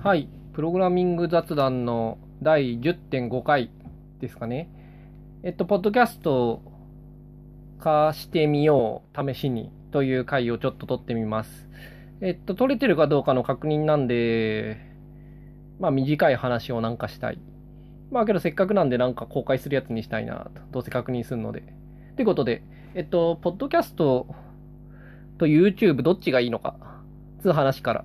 はい、プログラミング雑談の第10.5回ですかね。えっと、ポッドキャスト化してみよう、試しにという回をちょっと撮ってみます。えっと、撮れてるかどうかの確認なんで、まあ短い話をなんかしたい。まあけどせっかくなんでなんか公開するやつにしたいなと。どうせ確認するので。ということで、えっと、ポッドキャストと YouTube どっちがいいのか、つう話から。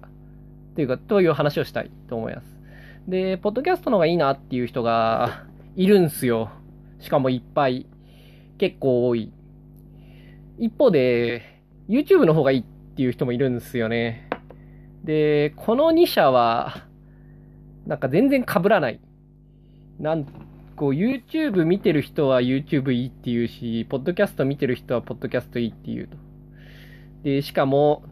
っていうか、という話をしたいと思います。で、ポッドキャストの方がいいなっていう人が いるんすよ。しかもいっぱい。結構多い。一方で、YouTube の方がいいっていう人もいるんですよね。で、この2社は、なんか全然被らない。なんこう YouTube 見てる人は YouTube いいって言うし、ポッドキャスト見てる人はポッドキャストいいって言うと。で、しかも、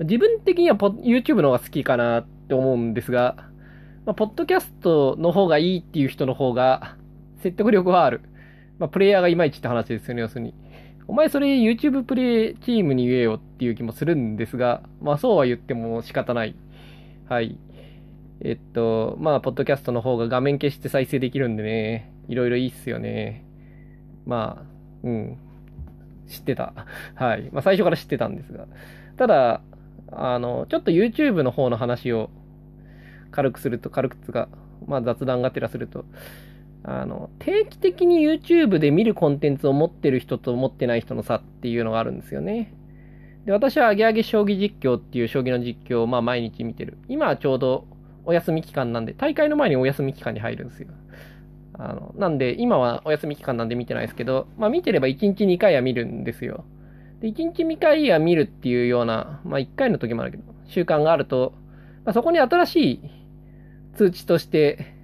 自分的にはポ YouTube の方が好きかなって思うんですが、まあ、ポッドキャストの方がいいっていう人の方が説得力はある。まあ、プレイヤーがいまいちって話ですよね、要するに。お前それ YouTube プレイチームに言えよっていう気もするんですが、まあそうは言っても仕方ない。はい。えっと、まあ、ポッドキャストの方が画面消して再生できるんでね、いろいろいいっすよね。まあ、うん。知ってた。はい。まあ最初から知ってたんですが。ただ、あの、ちょっと YouTube の方の話を軽くすると、軽くつが、まあ雑談がてらすると、あの、定期的に YouTube で見るコンテンツを持ってる人と持ってない人の差っていうのがあるんですよね。で、私はアゲアゲ将棋実況っていう将棋の実況をまあ毎日見てる。今はちょうどお休み期間なんで、大会の前にお休み期間に入るんですよ。あの、なんで、今はお休み期間なんで見てないですけど、まあ見てれば1日2回は見るんですよ。で、1日2回は見るっていうような、まあ1回の時もあるけど、習慣があると、まあそこに新しい通知として、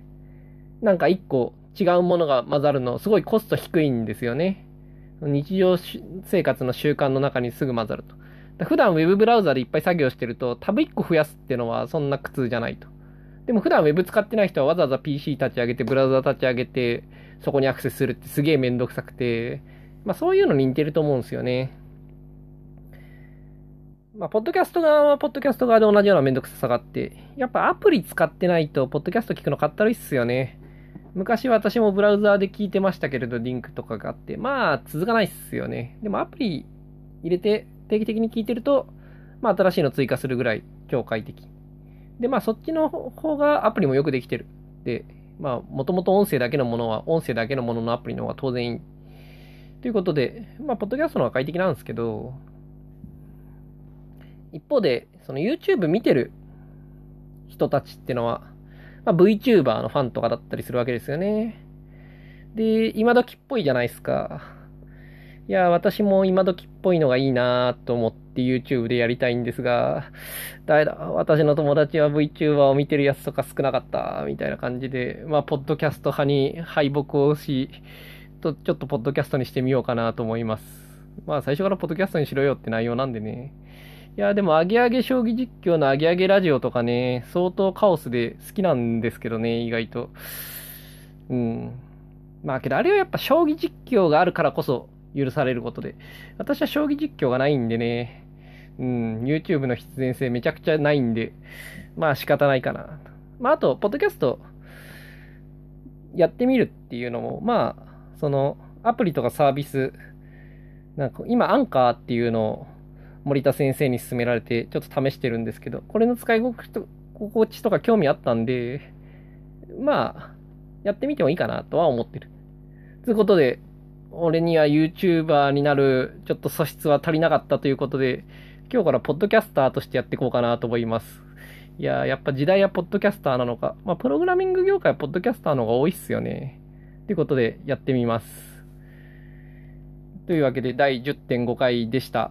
なんか1個違うものが混ざるの、すごいコスト低いんですよね。日常生活の習慣の中にすぐ混ざると。普段ウェブブラウザでいっぱい作業してると、タブ1個増やすっていうのはそんな苦痛じゃないと。でも普段 Web 使ってない人はわざわざ PC 立ち上げて、ブラウザ立ち上げて、そこにアクセスするってすげえめんどくさくて、まあそういうのに似てると思うんですよね。まあ、ポッドキャスト側はポッドキャスト側で同じようなめんどくささがあって、やっぱアプリ使ってないと、ポッドキャスト聞くのかったるいっすよね。昔私もブラウザーで聞いてましたけれど、リンクとかがあって、まあ続かないっすよね。でもアプリ入れて定期的に聞いてると、まあ新しいの追加するぐらい超快適。で、まあそっちの方がアプリもよくできてる。で、まあもともと音声だけのものは、音声だけのもののアプリの方が当然いい。ということで、まあポッドキャストの方が快適なんですけど、一方で、その YouTube 見てる人たちってのは、まあ、VTuber のファンとかだったりするわけですよね。で、今時っぽいじゃないですか。いや、私も今時っぽいのがいいなと思って YouTube でやりたいんですが、誰だ、私の友達は VTuber を見てるやつとか少なかった、みたいな感じで、まあ、ポッドキャスト派に敗北をし、と、ちょっとポッドキャストにしてみようかなと思います。まあ、最初からポッドキャストにしろよって内容なんでね。いや、でも、アゲアゲ将棋実況のアゲアゲラジオとかね、相当カオスで好きなんですけどね、意外と。うん。まあ、けど、あれはやっぱ将棋実況があるからこそ許されることで。私は将棋実況がないんでね、うん、YouTube の必然性めちゃくちゃないんで、まあ仕方ないかな。まあ、あと、ポッドキャストやってみるっていうのも、まあ、その、アプリとかサービス、なんか今、アンカーっていうのを、森田先生に勧められて、ちょっと試してるんですけど、これの使い心地とか興味あったんで、まあ、やってみてもいいかなとは思ってる。ということで、俺には YouTuber になるちょっと素質は足りなかったということで、今日からポッドキャスターとしてやっていこうかなと思います。いややっぱ時代はポッドキャスターなのか。まあ、プログラミング業界はポッドキャスターの方が多いっすよね。ということで、やってみます。というわけで、第10.5回でした。